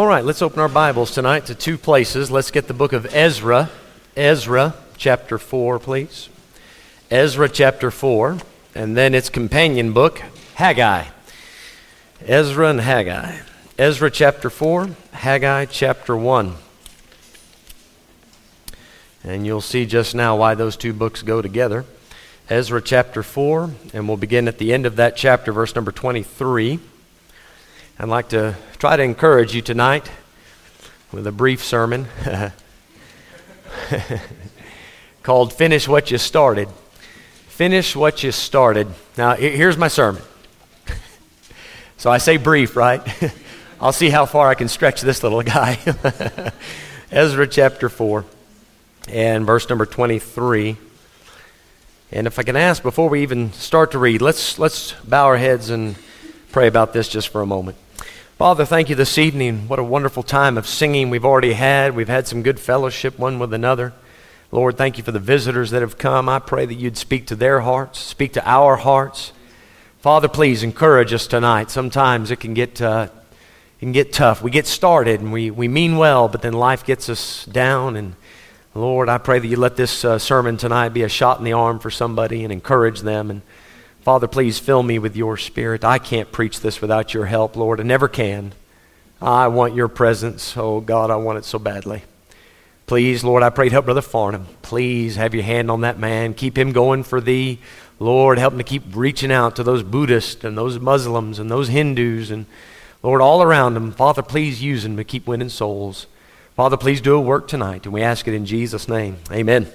All right, let's open our Bibles tonight to two places. Let's get the book of Ezra. Ezra chapter 4, please. Ezra chapter 4, and then its companion book, Haggai. Ezra and Haggai. Ezra chapter 4, Haggai chapter 1. And you'll see just now why those two books go together. Ezra chapter 4, and we'll begin at the end of that chapter, verse number 23. I'd like to try to encourage you tonight with a brief sermon called Finish What You Started. Finish What You Started. Now, here's my sermon. so I say brief, right? I'll see how far I can stretch this little guy. Ezra chapter 4 and verse number 23. And if I can ask before we even start to read, let's, let's bow our heads and pray about this just for a moment. Father, thank you this evening. What a wonderful time of singing we've already had. We've had some good fellowship one with another. Lord, thank you for the visitors that have come. I pray that you'd speak to their hearts, speak to our hearts. Father, please encourage us tonight. Sometimes it can get, uh, it can get tough. We get started and we, we mean well, but then life gets us down. And Lord, I pray that you let this uh, sermon tonight be a shot in the arm for somebody and encourage them. And Father, please fill me with your spirit. I can't preach this without your help, Lord. I never can. I want your presence. Oh, God, I want it so badly. Please, Lord, I pray to help Brother Farnham. Please have your hand on that man. Keep him going for thee. Lord, help him to keep reaching out to those Buddhists and those Muslims and those Hindus and, Lord, all around him. Father, please use him to keep winning souls. Father, please do a work tonight, and we ask it in Jesus' name. Amen.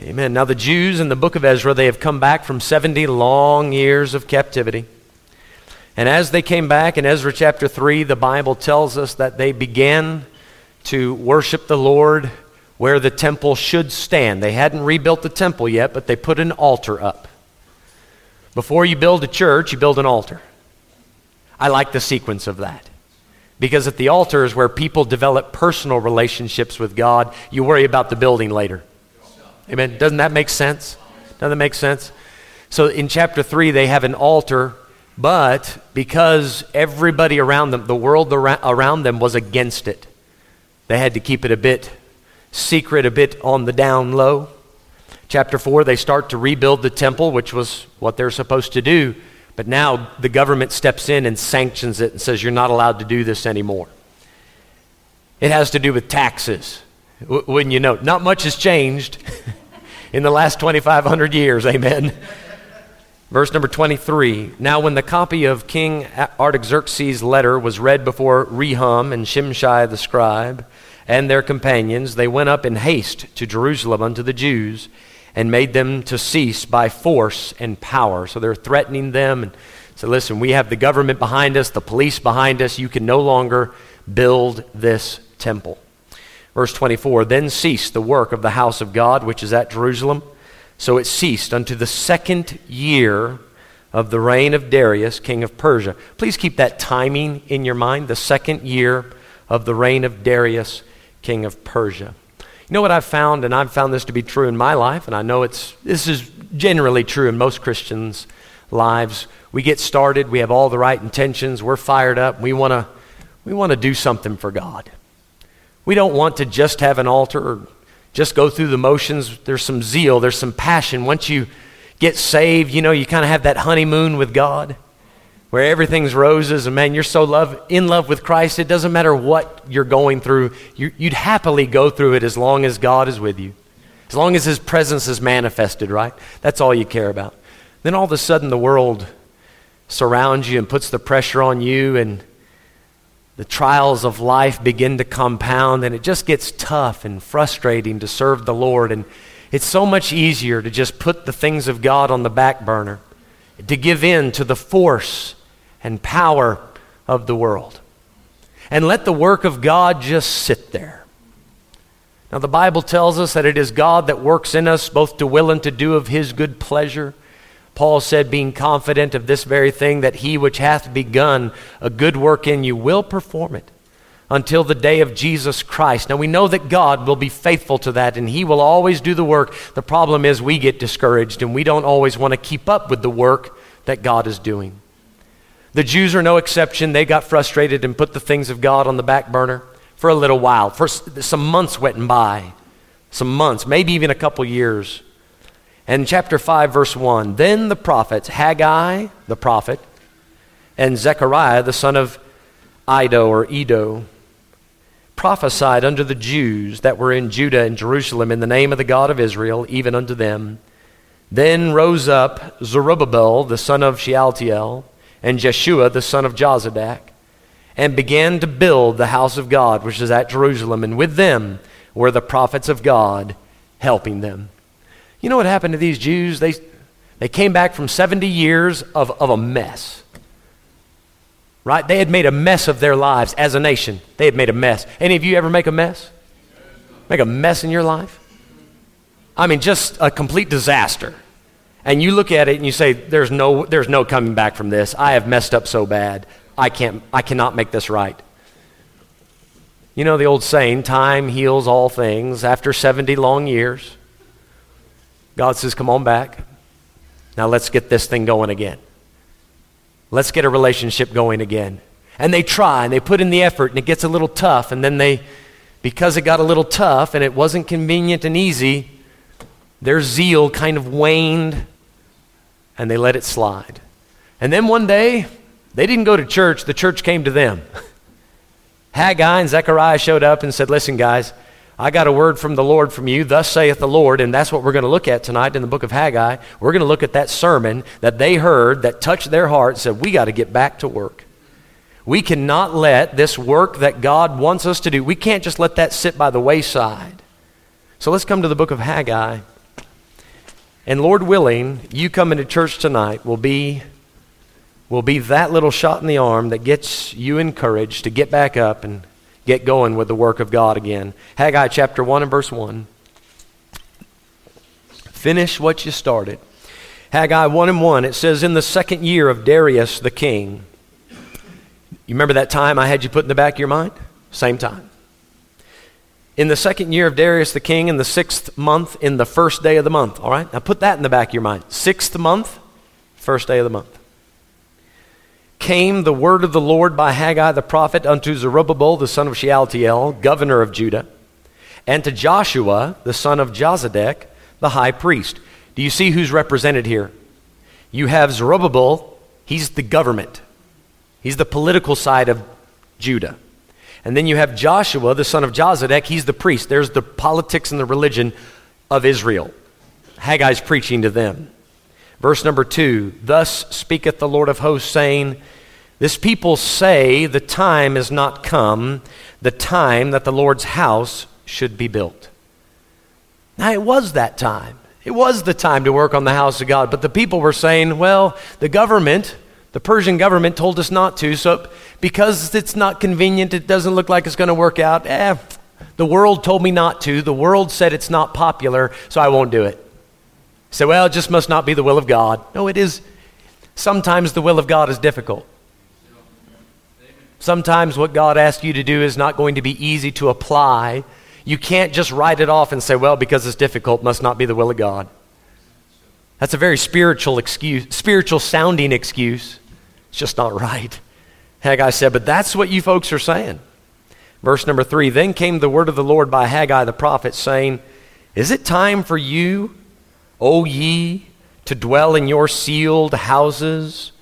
Amen. Now, the Jews in the book of Ezra, they have come back from 70 long years of captivity. And as they came back in Ezra chapter 3, the Bible tells us that they began to worship the Lord where the temple should stand. They hadn't rebuilt the temple yet, but they put an altar up. Before you build a church, you build an altar. I like the sequence of that. Because at the altar is where people develop personal relationships with God. You worry about the building later. Amen. Doesn't that make sense? Doesn't that make sense? So in chapter 3, they have an altar, but because everybody around them, the world around them was against it, they had to keep it a bit secret, a bit on the down low. Chapter 4, they start to rebuild the temple, which was what they're supposed to do. But now the government steps in and sanctions it and says, You're not allowed to do this anymore. It has to do with taxes. Wouldn't you know? Not much has changed in the last 2,500 years. Amen. Verse number 23. Now, when the copy of King Artaxerxes' letter was read before Rehum and Shimshai the scribe and their companions, they went up in haste to Jerusalem unto the Jews and made them to cease by force and power. So they're threatening them and said, Listen, we have the government behind us, the police behind us. You can no longer build this temple. Verse 24 Then ceased the work of the house of God, which is at Jerusalem. So it ceased unto the second year of the reign of Darius, king of Persia. Please keep that timing in your mind. The second year of the reign of Darius, king of Persia. You know what I've found, and I've found this to be true in my life, and I know it's this is generally true in most Christians' lives. We get started, we have all the right intentions, we're fired up, we want to we want to do something for God. We don't want to just have an altar or just go through the motions. There's some zeal, there's some passion. Once you get saved, you know, you kind of have that honeymoon with God where everything's roses and man, you're so love, in love with Christ, it doesn't matter what you're going through. You, you'd happily go through it as long as God is with you, as long as His presence is manifested, right? That's all you care about. Then all of a sudden, the world surrounds you and puts the pressure on you, and the trials of life begin to compound and it just gets tough and frustrating to serve the Lord. And it's so much easier to just put the things of God on the back burner, to give in to the force and power of the world, and let the work of God just sit there. Now, the Bible tells us that it is God that works in us both to will and to do of His good pleasure. Paul said, being confident of this very thing, that he which hath begun a good work in you will perform it until the day of Jesus Christ. Now we know that God will be faithful to that and he will always do the work. The problem is we get discouraged and we don't always want to keep up with the work that God is doing. The Jews are no exception. They got frustrated and put the things of God on the back burner for a little while. For some months went by, some months, maybe even a couple years. And chapter 5, verse 1 Then the prophets, Haggai the prophet, and Zechariah the son of Iddo or Edo, prophesied unto the Jews that were in Judah and Jerusalem in the name of the God of Israel, even unto them. Then rose up Zerubbabel the son of Shealtiel, and Jeshua the son of Jozadak, and began to build the house of God, which is at Jerusalem, and with them were the prophets of God helping them. You know what happened to these Jews? They, they came back from 70 years of, of a mess. Right? They had made a mess of their lives as a nation. They had made a mess. Any of you ever make a mess? Make a mess in your life? I mean, just a complete disaster. And you look at it and you say, there's no, there's no coming back from this. I have messed up so bad. I, can't, I cannot make this right. You know the old saying, time heals all things. After 70 long years, God says, Come on back. Now let's get this thing going again. Let's get a relationship going again. And they try and they put in the effort and it gets a little tough. And then they, because it got a little tough and it wasn't convenient and easy, their zeal kind of waned and they let it slide. And then one day, they didn't go to church, the church came to them. Haggai and Zechariah showed up and said, Listen, guys, I got a word from the Lord from you, thus saith the Lord, and that's what we're going to look at tonight in the book of Haggai. We're going to look at that sermon that they heard that touched their heart, and said, We got to get back to work. We cannot let this work that God wants us to do, we can't just let that sit by the wayside. So let's come to the book of Haggai. And Lord willing, you coming to church tonight will be will be that little shot in the arm that gets you encouraged to get back up and get going with the work of God again. Haggai chapter 1 and verse 1. Finish what you started. Haggai 1 and 1, it says, In the second year of Darius the king. You remember that time I had you put in the back of your mind? Same time. In the second year of Darius the king, in the sixth month, in the first day of the month. All right? Now put that in the back of your mind. Sixth month, first day of the month came the word of the Lord by Haggai the prophet unto Zerubbabel the son of Shealtiel, governor of Judah, and to Joshua the son of Jozadak, the high priest. Do you see who's represented here? You have Zerubbabel, he's the government, he's the political side of Judah. And then you have Joshua, the son of Jozadak, he's the priest. There's the politics and the religion of Israel. Haggai's preaching to them. Verse number two Thus speaketh the Lord of hosts, saying, This people say the time is not come, the time that the Lord's house should be built. Now, it was that time. It was the time to work on the house of God, but the people were saying, Well, the government, the Persian government told us not to, so because it's not convenient, it doesn't look like it's going to work out. Eh, the world told me not to. The world said it's not popular, so I won't do it. Say, well, it just must not be the will of God. No, it is. Sometimes the will of God is difficult. Sometimes what God asks you to do is not going to be easy to apply. You can't just write it off and say, well, because it's difficult, must not be the will of God. That's a very spiritual excuse, spiritual sounding excuse. It's just not right. Haggai said, but that's what you folks are saying. Verse number three Then came the word of the Lord by Haggai the prophet, saying, Is it time for you O ye, to dwell in your sealed houses,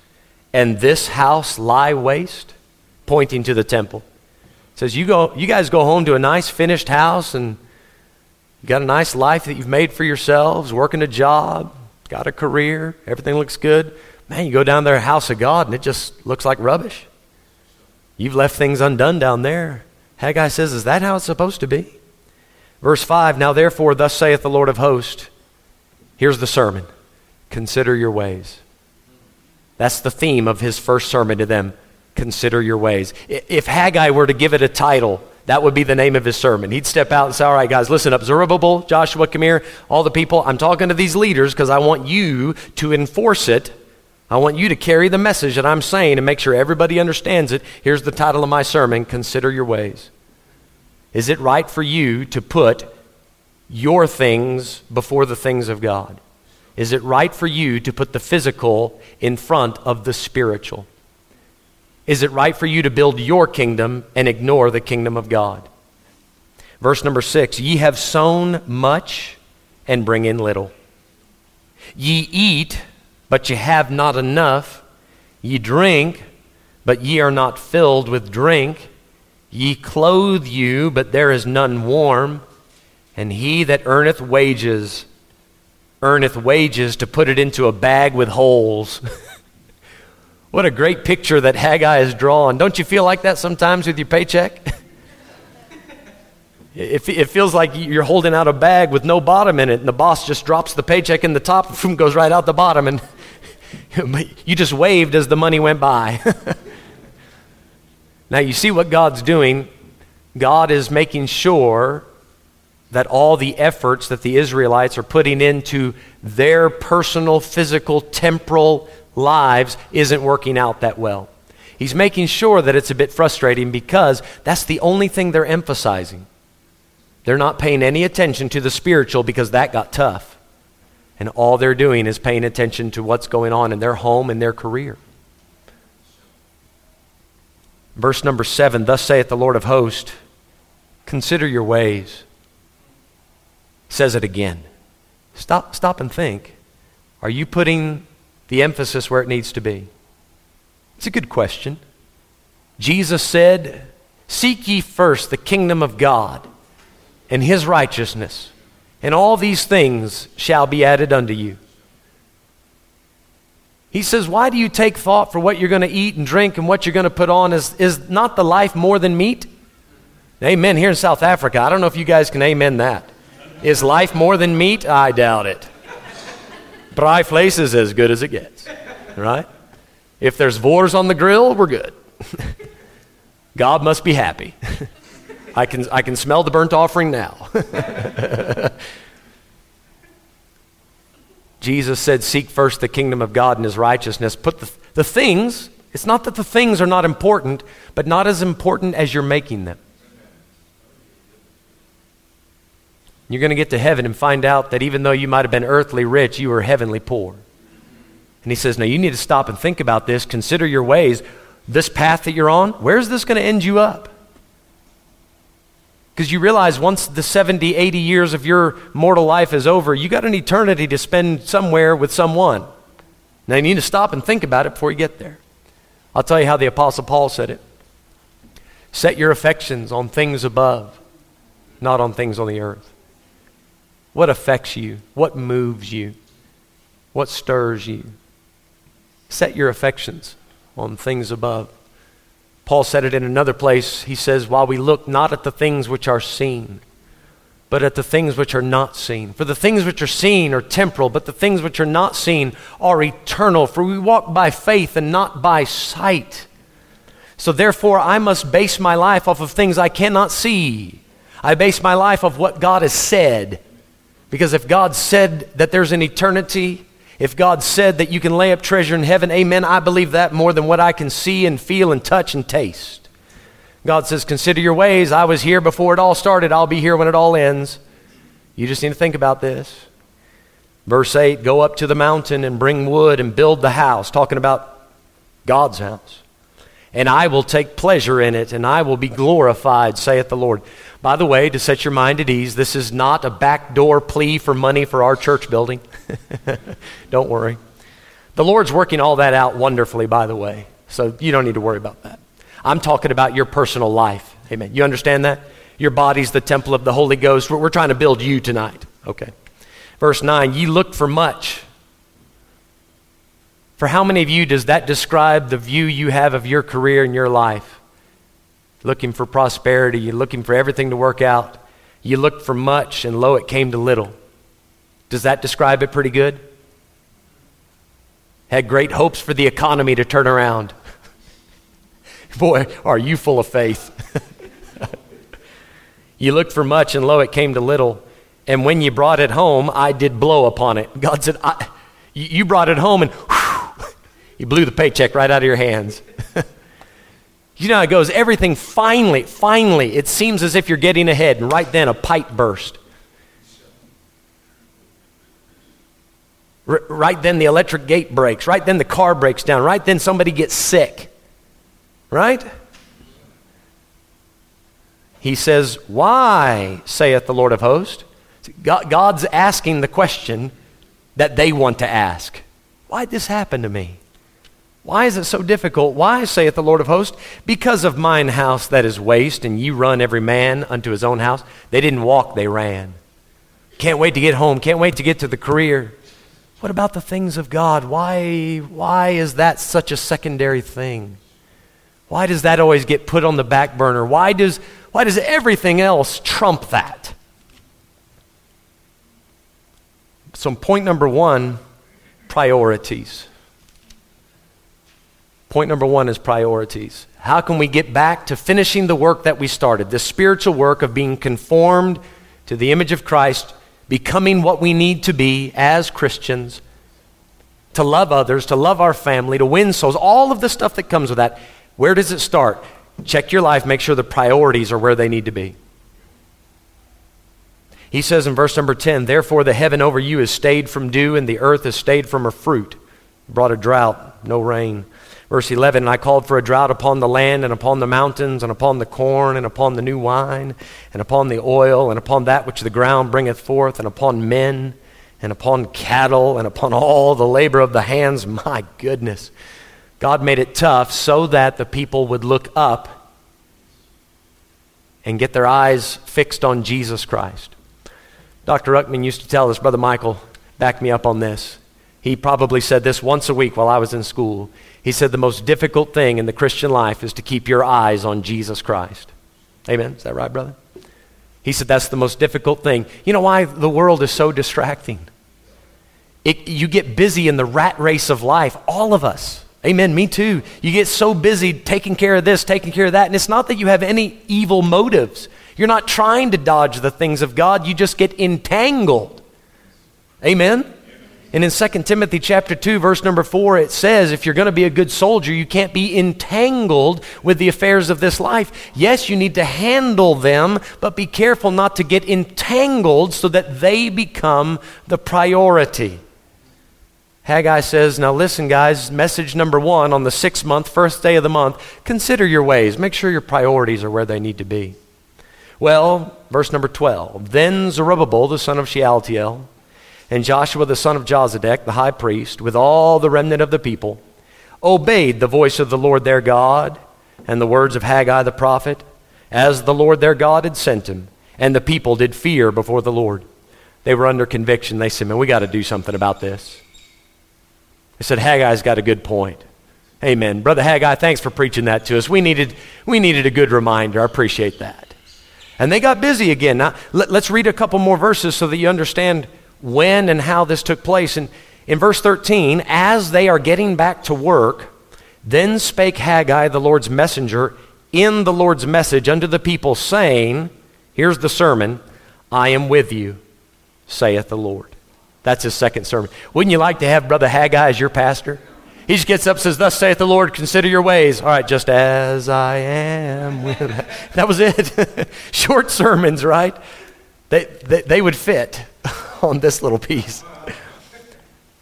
and this house lie waste? Pointing to the temple. says, you, go, you guys go home to a nice finished house and you got a nice life that you've made for yourselves, working a job, got a career, everything looks good. Man, you go down there, house of God, and it just looks like rubbish. You've left things undone down there. Haggai says, Is that how it's supposed to be? Verse 5 Now therefore, thus saith the Lord of hosts, Here's the sermon Consider your ways. That's the theme of his first sermon to them. Consider your ways. If Haggai were to give it a title, that would be the name of his sermon. He'd step out and say, All right, guys, listen up. Zerubbabel, Joshua, come here. All the people, I'm talking to these leaders because I want you to enforce it. I want you to carry the message that I'm saying and make sure everybody understands it. Here's the title of my sermon Consider Your Ways. Is it right for you to put your things before the things of God? Is it right for you to put the physical in front of the spiritual? Is it right for you to build your kingdom and ignore the kingdom of God? Verse number six Ye have sown much and bring in little. Ye eat, but ye have not enough. Ye drink, but ye are not filled with drink. Ye clothe you, but there is none warm. And he that earneth wages, earneth wages to put it into a bag with holes. what a great picture that Haggai has drawn. Don't you feel like that sometimes with your paycheck? It, it, feels like you're holding out a bag with no bottom in it, and the boss just drops the paycheck in the top, and goes right out the bottom, and you just waved as the money went by. now, you see what God's doing. God is making sure that all the efforts that the Israelites are putting into their personal, physical, temporal lives isn't working out that well. He's making sure that it's a bit frustrating because that's the only thing they're emphasizing. They're not paying any attention to the spiritual because that got tough. And all they're doing is paying attention to what's going on in their home and their career. Verse number seven Thus saith the Lord of hosts, consider your ways. Says it again. Stop, stop and think. Are you putting the emphasis where it needs to be? It's a good question. Jesus said, Seek ye first the kingdom of God and his righteousness, and all these things shall be added unto you. He says, Why do you take thought for what you're going to eat and drink and what you're going to put on? Is, is not the life more than meat? Amen. Here in South Africa, I don't know if you guys can amen that. Is life more than meat? I doubt it. Braai is as good as it gets, right? If there's wors on the grill, we're good. God must be happy. I can, I can smell the burnt offering now. Jesus said, Seek first the kingdom of God and his righteousness. Put the, the things, it's not that the things are not important, but not as important as you're making them. You're going to get to heaven and find out that even though you might have been earthly rich, you were heavenly poor. And he says, Now you need to stop and think about this. Consider your ways. This path that you're on, where's this going to end you up? Because you realize once the 70, 80 years of your mortal life is over, you got an eternity to spend somewhere with someone. Now you need to stop and think about it before you get there. I'll tell you how the Apostle Paul said it Set your affections on things above, not on things on the earth. What affects you? What moves you? What stirs you? Set your affections on things above. Paul said it in another place. He says, While we look not at the things which are seen, but at the things which are not seen. For the things which are seen are temporal, but the things which are not seen are eternal. For we walk by faith and not by sight. So therefore, I must base my life off of things I cannot see. I base my life off what God has said. Because if God said that there's an eternity, if God said that you can lay up treasure in heaven, amen, I believe that more than what I can see and feel and touch and taste. God says, Consider your ways. I was here before it all started. I'll be here when it all ends. You just need to think about this. Verse 8 Go up to the mountain and bring wood and build the house, talking about God's house. And I will take pleasure in it, and I will be glorified, saith the Lord. By the way, to set your mind at ease, this is not a backdoor plea for money for our church building. don't worry. The Lord's working all that out wonderfully, by the way, so you don't need to worry about that. I'm talking about your personal life. Amen. You understand that? Your body's the temple of the Holy Ghost. We're, trying to build you tonight. Okay. Verse 9 Ye look for much. For how many of you does that describe the view you have of your career and your life? looking for prosperity, you're looking for everything to work out. You looked for much, and lo, it came to little. Does that describe it pretty good? Had great hopes for the economy to turn around. Boy, are you full of faith. you looked for much, and lo, it came to little. And when you brought it home, I did blow upon it. God said, You brought it home, and whew, you blew the paycheck right out of your hands. You know how it goes. Everything finally, finally, it seems as if you're getting ahead, and right then a pipe burst. R- right then the electric gate breaks. Right then the car breaks down. Right then somebody gets sick. Right? He says, Why, saith the Lord of hosts? God's asking the question that they want to ask Why'd this happen to me? Why is it so difficult? Why, saith the Lord of hosts? Because of mine house that is waste, and ye run every man unto his own house. They didn't walk, they ran. Can't wait to get home, can't wait to get to the career. What about the things of God? Why, why is that such a secondary thing? Why does that always get put on the back burner? Why does, why does everything else trump that? So, point number one priorities. Point number one is priorities. How can we get back to finishing the work that we started, the spiritual work of being conformed to the image of Christ, becoming what we need to be as Christians, to love others, to love our family, to win souls, all of the stuff that comes with that? Where does it start? Check your life, make sure the priorities are where they need to be. He says in verse number 10, Therefore the heaven over you is stayed from dew, and the earth is stayed from her fruit. Brought a drought, no rain. Verse 11, And I called for a drought upon the land, and upon the mountains, and upon the corn, and upon the new wine, and upon the oil, and upon that which the ground bringeth forth, and upon men, and upon cattle, and upon all the labor of the hands. My goodness. God made it tough so that the people would look up and get their eyes fixed on Jesus Christ. Dr. Ruckman used to tell us, Brother Michael, back me up on this. He probably said this once a week while I was in school. He said the most difficult thing in the Christian life is to keep your eyes on Jesus Christ. Amen? Is that right, brother? He said that's the most difficult thing. You know why the world is so distracting? It, you get busy in the rat race of life, all of us. Amen, me too. You get so busy taking care of this, taking care of that, and it's not that you have any evil motives. You're not trying to dodge the things of God, you just get entangled. Amen? And in 2 Timothy chapter 2 verse number 4 it says if you're going to be a good soldier you can't be entangled with the affairs of this life. Yes, you need to handle them, but be careful not to get entangled so that they become the priority. Haggai says, Now listen, guys, message number one on the sixth month, first day of the month, consider your ways. Make sure your priorities are where they need to be. Well, verse number 12. Then Zerubbabel, the son of Shealtiel, and Joshua the son of Jozadak, the high priest, with all the remnant of the people, obeyed the voice of the Lord their God and the words of Haggai the prophet, as the Lord their God had sent him. And the people did fear before the Lord. They were under conviction. They said, Man, we got to do something about this. They said, Haggai's got a good point. Amen. Brother Haggai, thanks for preaching that to us. We needed, we needed a good reminder. I appreciate that. And they got busy again. Now, let, us read a couple more verses so that you understand when and how this took place. And in verse 13, as they are getting back to work, then spake Haggai, the Lord's messenger, in the Lord's message unto the people, saying, Here's the sermon I am with you, saith the Lord. That's his second sermon. Wouldn't you like to have Brother Haggai as your pastor? He just gets up and says, Thus saith the Lord, consider your ways. All right, just as I am. With... That was it. Short sermons, right? They, they, they would fit. on this little piece.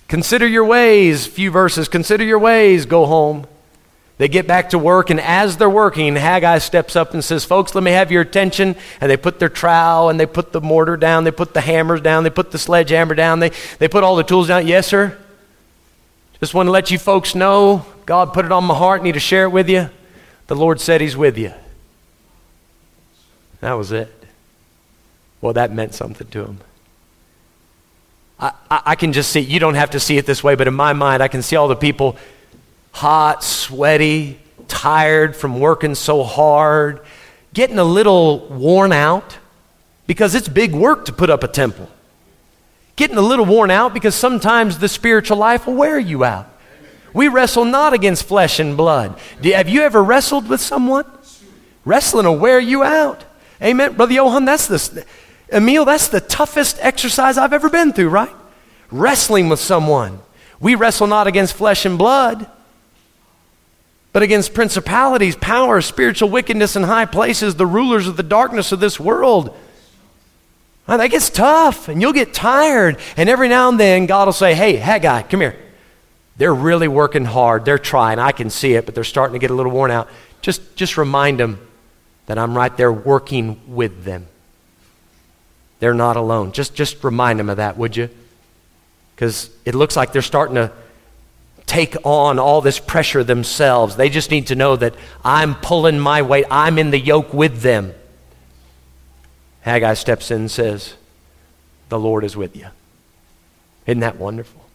Consider your ways, few verses. Consider your ways, go home. They get back to work, and as they're working, Haggai steps up and says, Folks, let me have your attention. And they put their trowel, and they put the mortar down, they put the hammers down, they put the sledgehammer down, they, they put all the tools down. Yes, sir? Just want to let you folks know God put it on my heart, need to share it with you. The Lord said He's with you. That was it. Well, that meant something to him. I, I, can just see, you don't have to see it this way, but in my mind, I can see all the people hot, sweaty, tired from working so hard, getting a little worn out because it's big work to put up a temple. Getting a little worn out because sometimes the spiritual life will wear you out. We wrestle not against flesh and blood. Have you ever wrestled with someone? Wrestling will wear you out. Amen. Brother Johan, that's the Emil, that's the toughest exercise I've ever been through, right? Wrestling with someone. We wrestle not against flesh and blood, but against principalities, powers, spiritual wickedness in high places, the rulers of the darkness of this world. Now, that gets tough, and you'll get tired. And every now and then, God will say, Hey, Haggai, come here. They're really working hard. They're trying. I can see it, but they're starting to get a little worn out. Just, just remind them that I'm right there working with them. They're not alone. Just, just remind them of that, would you? Because it looks like they're starting to take on all this pressure themselves. They just need to know that I'm pulling my weight, I'm in the yoke with them. Haggai steps in and says, The Lord is with you. Isn't that wonderful?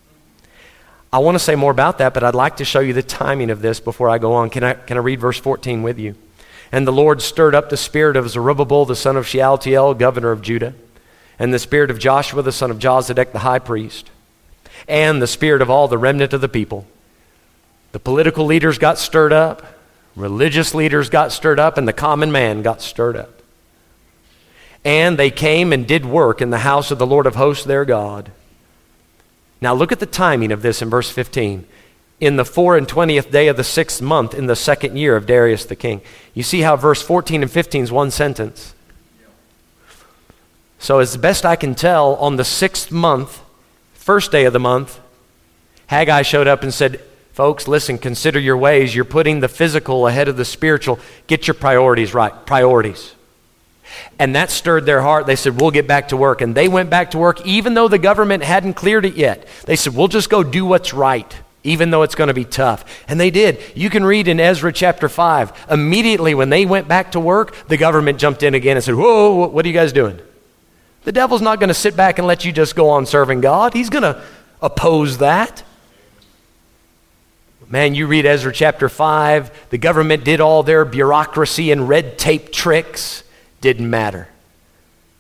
I want to say more about that, but I'd like to show you the timing of this before I go on. Can I, can I read verse 14 with you? And the Lord stirred up the spirit of Zerubbabel, the son of Shealtiel, governor of Judah, and the spirit of Joshua, the son of Jozadak, the high priest, and the spirit of all the remnant of the people. The political leaders got stirred up, religious leaders got stirred up, and the common man got stirred up. And they came and did work in the house of the Lord of hosts, their God. Now look at the timing of this in verse 15. In the four and twentieth day of the sixth month, in the second year of Darius the king. You see how verse 14 and 15 is one sentence. So, as best I can tell, on the sixth month, first day of the month, Haggai showed up and said, Folks, listen, consider your ways. You're putting the physical ahead of the spiritual. Get your priorities right. Priorities. And that stirred their heart. They said, We'll get back to work. And they went back to work, even though the government hadn't cleared it yet. They said, We'll just go do what's right, even though it's going to be tough. And they did. You can read in Ezra chapter 5. Immediately when they went back to work, the government jumped in again and said, Whoa, what are you guys doing? The devil's not going to sit back and let you just go on serving God. He's going to oppose that. Man, you read Ezra chapter 5, the government did all their bureaucracy and red tape tricks didn't matter.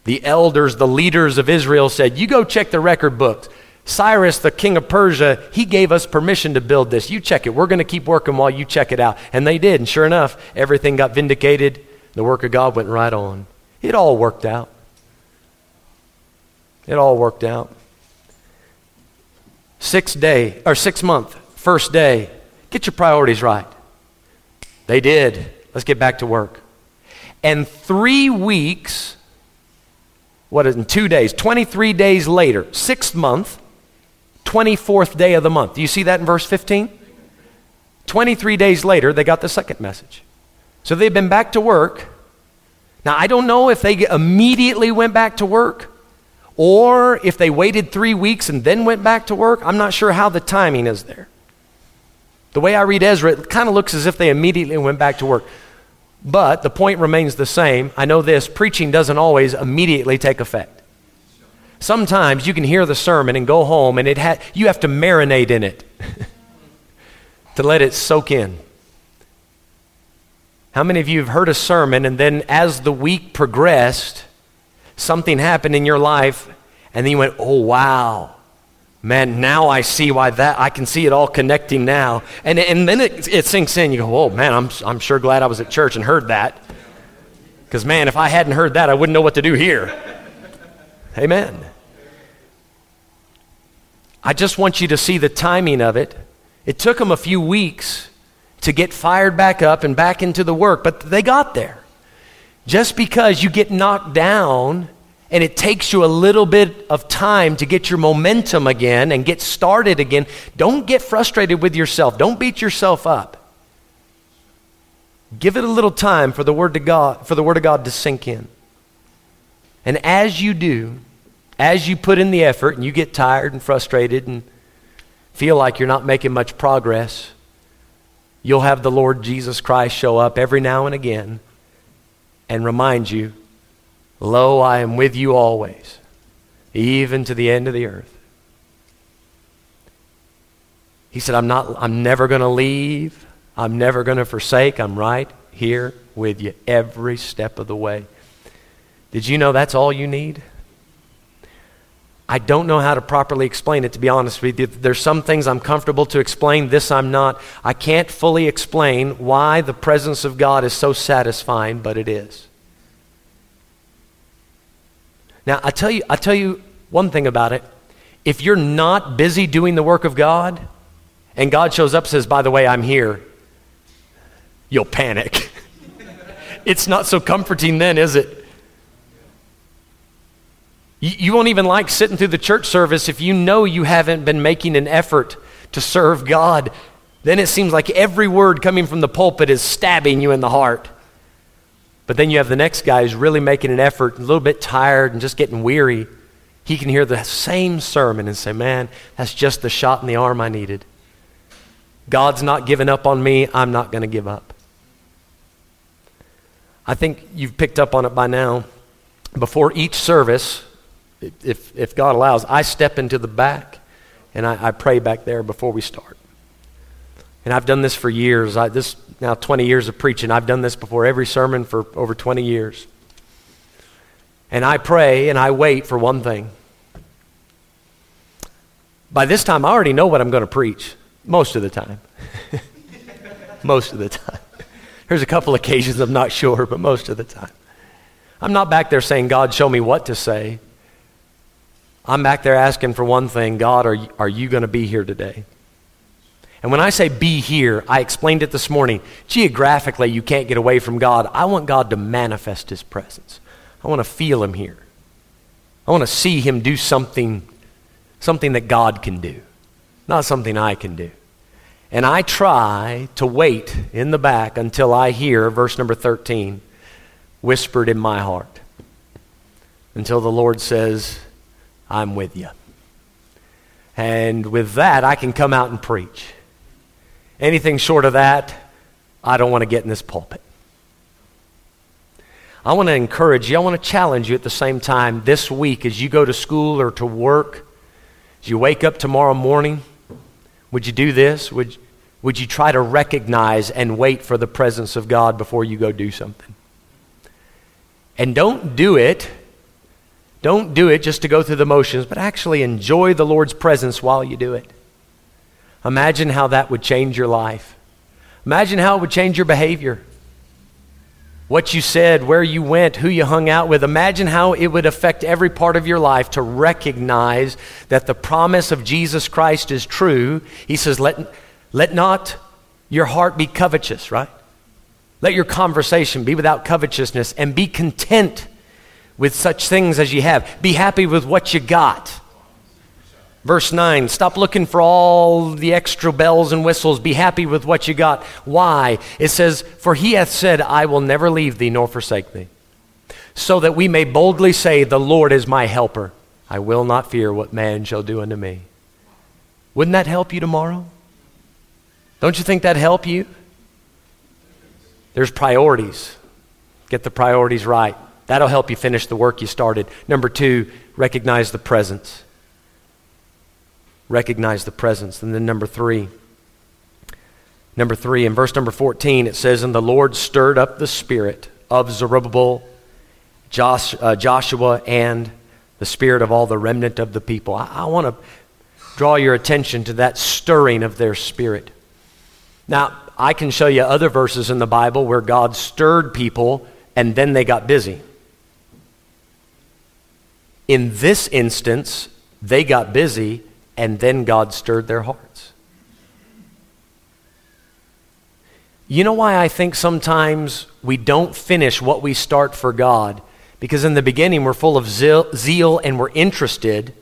The elders, the leaders of Israel said, You go check the record books. Cyrus, the king of Persia, he gave us permission to build this. You check it. We're going to keep working while you check it out. And they did. And sure enough, everything got vindicated. The work of God went right on. It all worked out. It all worked out. Six day, or six month, first day. Get your priorities right. They did. Let's get back to work. And three weeks, what is in two days, 23 days later, sixth month, 24th day of the month. Do you see that in verse 15? 23 days later, they got the second message. So they've been back to work. Now, I don't know if they immediately went back to work or if they waited three weeks and then went back to work. I'm not sure how the timing is there. The way I read Ezra, it kind of looks as if they immediately went back to work. But the point remains the same. I know this preaching doesn't always immediately take effect. Sometimes you can hear the sermon and go home and it ha- you have to marinate in it to let it soak in. How many of you have heard a sermon and then as the week progressed, something happened in your life and then you went, oh, wow, man, now I see why that, I can see it all connecting now. And, and then it, it sinks in. You go, oh, man, I'm, I'm sure glad I was at church and heard that. Because, man, if I hadn't heard that, I wouldn't know what to do here. Amen. I just want you to see the timing of it. It took them a few weeks to get fired back up and back into the work, but they got there. Just because you get knocked down and it takes you a little bit of time to get your momentum again and get started again, don't get frustrated with yourself. Don't beat yourself up. Give it a little time for the word of God, for the word of God to sink in. And as you do, as you put in the effort and you get tired and frustrated and feel like you're not making much progress, you'll have the Lord Jesus Christ show up every now and again and remind you Lo, I am with you always, even to the end of the earth. He said, I'm, not, I'm never going to leave. I'm never going to forsake. I'm right here with you every step of the way. Did you know that's all you need? I don't know how to properly explain it, to be honest with you. There's some things I'm comfortable to explain, this I'm not. I can't fully explain why the presence of God is so satisfying, but it is. Now, I tell you, I tell you one thing about it. If you're not busy doing the work of God, and God shows up says, "By the way, I'm here," you'll panic. it's not so comforting then, is it? You, won't even like sitting through the church service if you know you haven't been making an effort to serve God Then it seems like every word coming from the pulpit is stabbing you in the heart. But then you have the next guy who's really making an effort, a little bit tired and just getting weary. He can hear the same sermon and say, Man, that's just the shot in the arm I needed. God's not giving up on me. I'm not going to give up. I think you've picked up on it by now. Before each service, if, if God allows, I step into the back and I, I pray back there before we start. And I've done this for years. I, this now 20 years of preaching. I've done this before every sermon for over 20 years. And I pray and I wait for one thing. By this time, I already know what I'm going to preach, most of the time. most of the time. There's a couple occasions I'm not sure, but most of the time. I'm not back there saying, God, show me what to say. I'm back there asking for one thing God, are are you going to be here today? And when I say be here, I explained it this morning. Geographically, you can't get away from God. I want God to manifest His presence. I want to feel Him here. I want to see Him do something, something that God can do, not something I can do. And I try to wait in the back until I hear verse number 13 whispered in my heart. Until the Lord says, I'm with you. And with that, I can come out and preach. Anything short of that, I don't want to get in this pulpit. I want to encourage you, I want to challenge you at the same time this week as you go to school or to work, as you wake up tomorrow morning. Would you do this? Would, would you try to recognize and wait for the presence of God before you go do something? And don't do it. Don't do it just to go through the motions, but actually enjoy the Lord's presence while you do it. Imagine how that would change your life. Imagine how it would change your behavior. What you said, where you went, who you hung out with. Imagine how it would affect every part of your life to recognize that the promise of Jesus Christ is true. He says, Let, let not your heart be covetous, right? Let your conversation be without covetousness and be content with such things as you have. Be happy with what you got. Verse 9, stop looking for all the extra bells and whistles. Be happy with what you got. Why? It says, For he hath said, I will never leave thee nor forsake thee. So that we may boldly say, The Lord is my helper. I will not fear what man shall do unto me. Wouldn't that help you tomorrow? Don't you think that help you? There's priorities. Get the priorities right. That'll help you finish the work you started. Number two, recognize the presence. Recognize the presence. And then number three, number three, in verse number 14, it says, And the Lord stirred up the spirit of Zerubbabel, Josh, uh, Joshua, and the spirit of all the remnant of the people. I, I want to draw your attention to that stirring of their spirit. Now, I can show you other verses in the Bible where God stirred people and then they got busy. In this instance, they got busy and then God stirred their hearts. You know why I think sometimes we don't finish what we start for God? Because in the beginning we're full of zeal, and we're interested.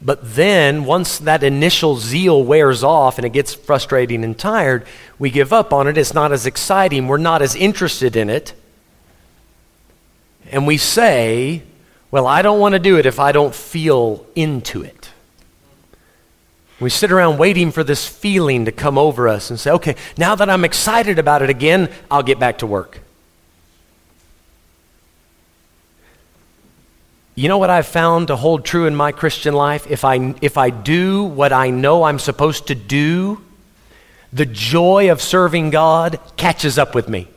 But then, once that initial zeal wears off and it gets frustrating and tired, we give up on it. It's not as exciting. We're not as interested in it. And we say, Well, I don't want to do it if I don't feel into it. We sit around waiting for this feeling to come over us and say, Okay, now that I'm excited about it again, I'll get back to work. You know what I've found to hold true in my Christian life? If I, if I do what I know I'm supposed to do, the joy of serving God catches up with me.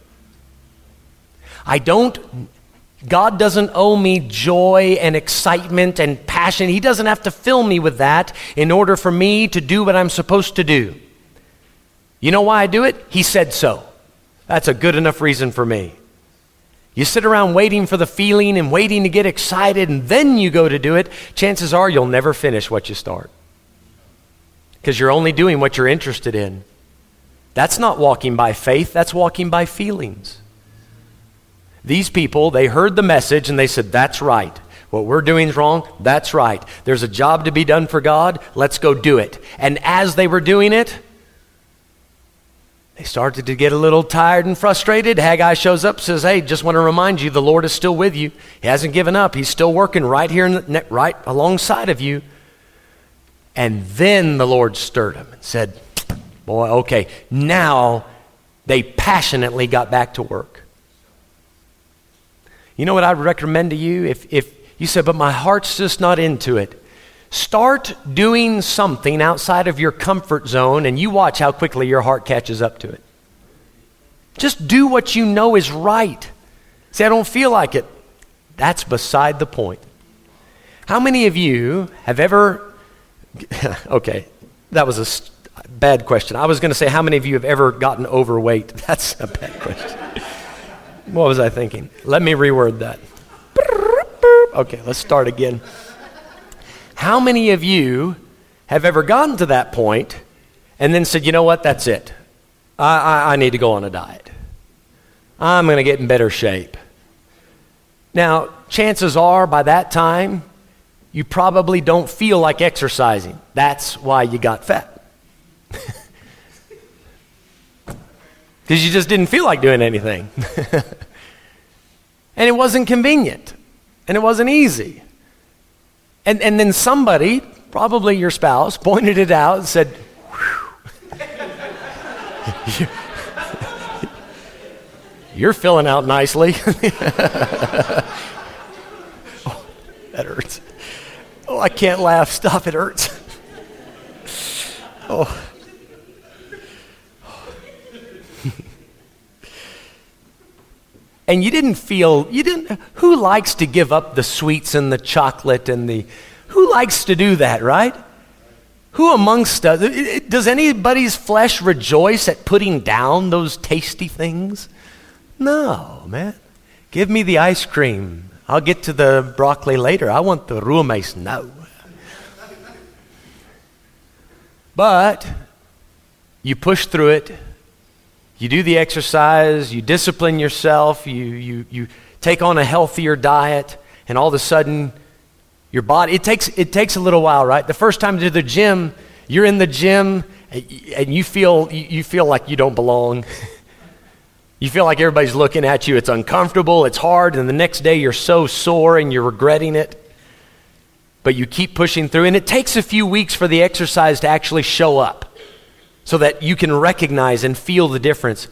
I don't, God doesn't owe me joy and excitement and passion. He doesn't have to fill me with that in order for me to do what I'm supposed to do. You know why I do it? He said so. That's a good enough reason for me. You sit around waiting for the feeling and waiting to get excited, and then you go to do it, chances are you'll never finish what you start. Because you're only doing what you're interested in. That's not walking by faith, that's walking by feelings. These people, they heard the message and they said, That's right. What we're doing is wrong. That's right. There's a job to be done for God. Let's go do it. And as they were doing it, They started to get a little tired and frustrated. Haggai shows up, says, Hey, just want to remind you the Lord is still with you. He hasn't given up. He's still working right here, the, right alongside of you. And then the Lord stirred him and said, Boy, okay, now they passionately got back to work. You know what I'd recommend to you? If, if you said, But my heart's just not into it, Start doing something outside of your comfort zone and you watch how quickly your heart catches up to it. Just do what you know is right. Say, I don't feel like it. That's beside the point. How many of you have ever. okay, that was a bad question. I was going to say, how many of you have ever gotten overweight? That's a bad question. What was I thinking? Let me reword that. Okay, let's start again. How many of you have ever gotten to that point and then said, you know what, that's it? I, I, I need to go on a diet. I'm going to get in better shape. Now, chances are by that time, you probably don't feel like exercising. That's why you got fat. Because you just didn't feel like doing anything. and it wasn't convenient. And it wasn't easy. And, and then somebody, probably your spouse, pointed it out and said, You're filling out nicely. oh, that hurts. Oh, I can't laugh. Stop, it hurts. oh. And you didn't feel you didn't who likes to give up the sweets and the chocolate and the who likes to do that right? Who amongst us does anybody's flesh rejoice at putting down those tasty things? No man. Give me the ice cream. I'll get to the broccoli later. I want the rumes no but you push through it you do the exercise, you discipline yourself, you, you, you take on a healthier diet, and all of a sudden, your body, it takes, it takes a little while, right? The first time to the gym, you're in the gym and you feel, you feel like you don't belong. you feel like everybody's looking at you. It's uncomfortable, it's hard, and the next day you're so sore and you're regretting it. But you keep pushing through, and it takes a few weeks for the exercise to actually show up so that you can recognize and feel the difference.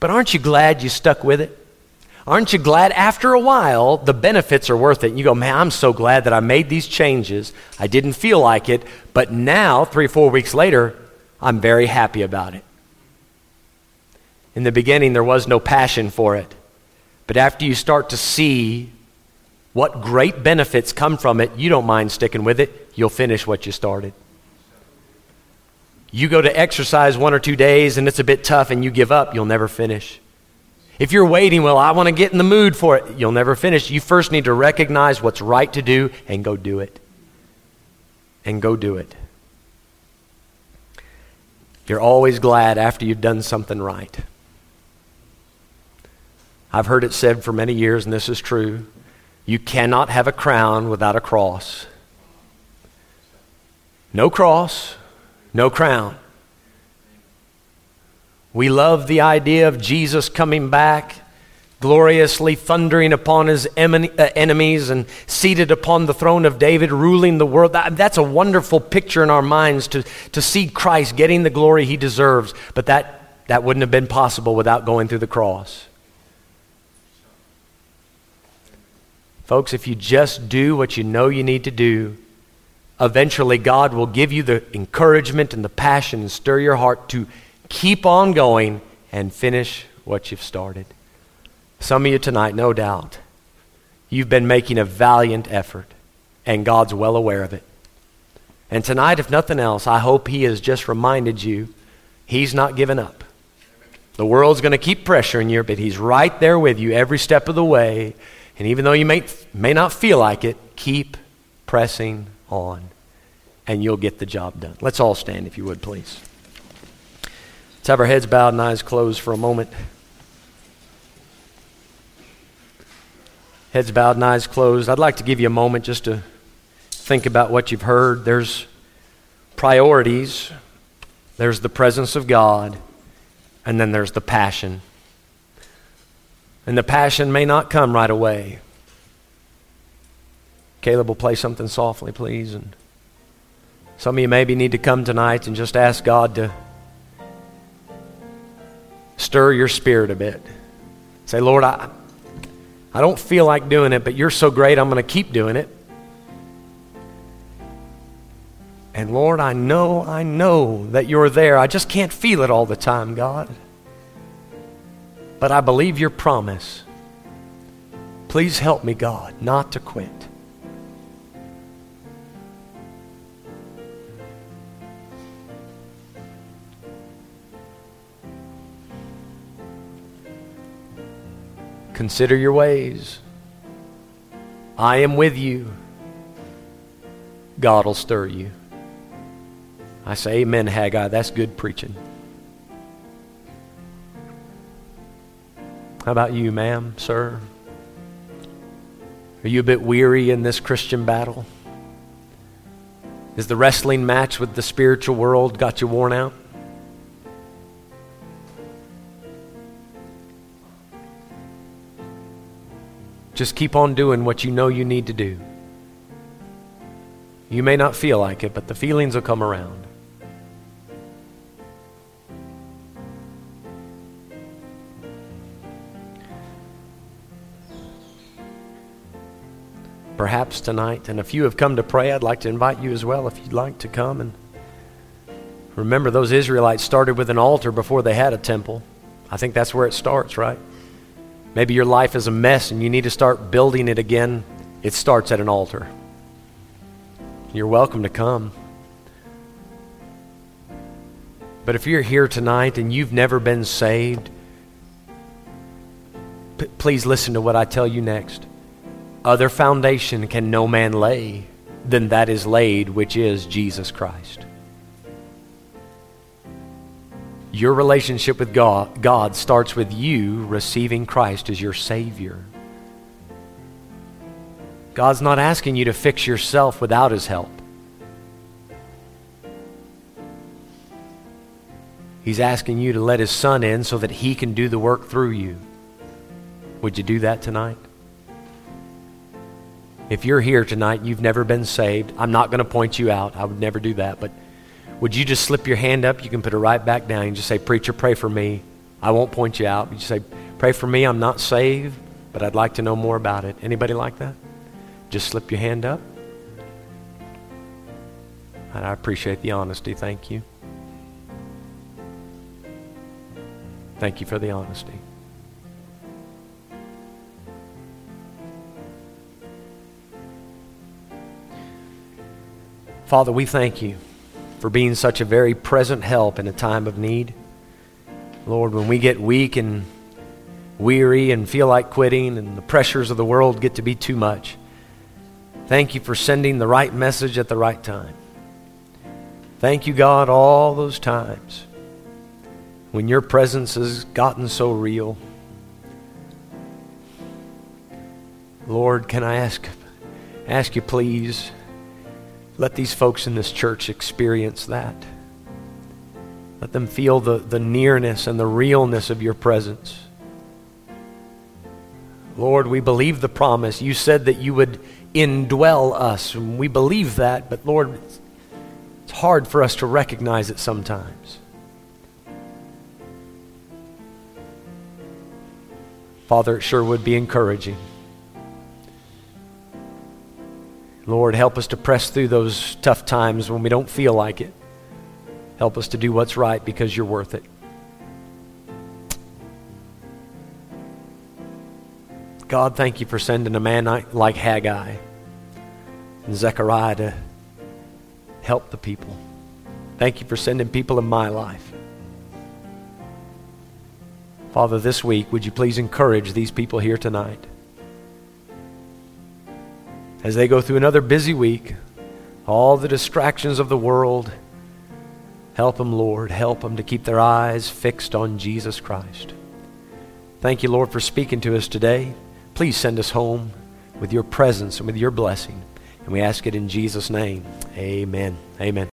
But aren't you glad you stuck with it? Aren't you glad after a while the benefits are worth it? And you go, man, I'm so glad that I made these changes. I didn't feel like it, but now, three or four weeks later, I'm very happy about it. In the beginning, there was no passion for it. But after you start to see what great benefits come from it, you don't mind sticking with it. You'll finish what you started. You go to exercise one or two days and it's a bit tough and you give up, you'll never finish. If you're waiting, well, I want to get in the mood for it, you'll never finish. You first need to recognize what's right to do and go do it. And go do it. You're always glad after you've done something right. I've heard it said for many years, and this is true you cannot have a crown without a cross. No cross, no crown. We love the idea of Jesus coming back, gloriously thundering upon his uh, enemies and seated upon the throne of David, ruling the world. that's a wonderful picture in our minds to, to see Christ getting the glory he deserves. But that, that wouldn't have been possible without going through the cross. Folks, if you just do what you know you need to do, eventually God will give you the encouragement and the passion and stir your heart to keep on going and finish what you've started. Some of you tonight, no doubt, you've been making a valiant effort, and God's well aware of it. And tonight, if nothing else, I hope He has just reminded you He's not given up. The world's going to keep pressuring you, but He's right there with you every step of the way. And even though you may, may not feel like it, keep pressing on, and you'll get the job done. Let's all stand, if you would, please. Let's have our heads bowed and eyes closed for a moment. Heads bowed and eyes closed. I'd like to give you a moment just to think about what you've heard. There's priorities, there's the presence of God, And then there's the passion. And the passion may not come right away. Caleb will play something softly, please. And some of you maybe need to come tonight and just ask God to stir your spirit a bit. Say, Lord, I, I don't feel like doing it, but you're so great, I'm going to keep doing it. And Lord, I know, I know that you're there. I just can't feel it all the time, God. But I believe your promise. Please help me, God, not to quit. Consider your ways. I am with you. God will stir you. I say, Amen, Haggai. That's good preaching. How about you, ma'am, sir? Are you a bit weary in this Christian battle? Is the wrestling match with the spiritual world got you worn out? Just keep on doing what you know you need to do. You may not feel like it, but the feelings will come around. Perhaps tonight, and if you have come to pray, I'd like to invite you as well if you'd like to come and remember those Israelites started with an altar before they had a temple. I think that's where it starts, right? Maybe your life is a mess and you need to start building it again. It starts at an altar. You're welcome to come. But if you're here tonight and you've never been saved, p- please listen to what I tell you next. Other foundation can no man lay than that is laid, which is Jesus Christ. Your relationship with God, God starts with you receiving Christ as your Savior. God's not asking you to fix yourself without His help. He's asking you to let His Son in so that He can do the work through you. Would you do that tonight? If you're here tonight, you've never been saved, I'm not going to point you out. I would never do that. But would you just slip your hand up? You can put it right back down and just say, Preacher, pray for me. I won't point you out. You say, Pray for me. I'm not saved, but I'd like to know more about it. Anybody like that? Just slip your hand up. And I appreciate the honesty. Thank you. Thank you for the honesty. Father, we thank you for being such a very present help in a time of need. Lord, when we get weak and weary and feel like quitting and the pressures of the world get to be too much, thank you for sending the right message at the right time. Thank you, God, all those times when your presence has gotten so real. Lord, can I ask, ask you, please? Let these folks in this church experience that. Let them feel the, the nearness and the realness of your presence. Lord, we believe the promise. You said that you would indwell us. And we believe that, but Lord, it's hard for us to recognize it sometimes. Father, it sure would be encouraging. Lord, help us to press through those tough times when we don't feel like it. Help us to do what's right because you're worth it. God, thank you for sending a man like Haggai and Zechariah to help the people. Thank you for sending people in my life. Father, this week, would you please encourage these people here tonight? As they go through another busy week, all the distractions of the world. Help them, Lord. Help them to keep their eyes fixed on Jesus Christ. Thank you, Lord, for speaking to us today. Please send us home with your presence and with your blessing. And we ask it in Jesus' name. Amen. Amen.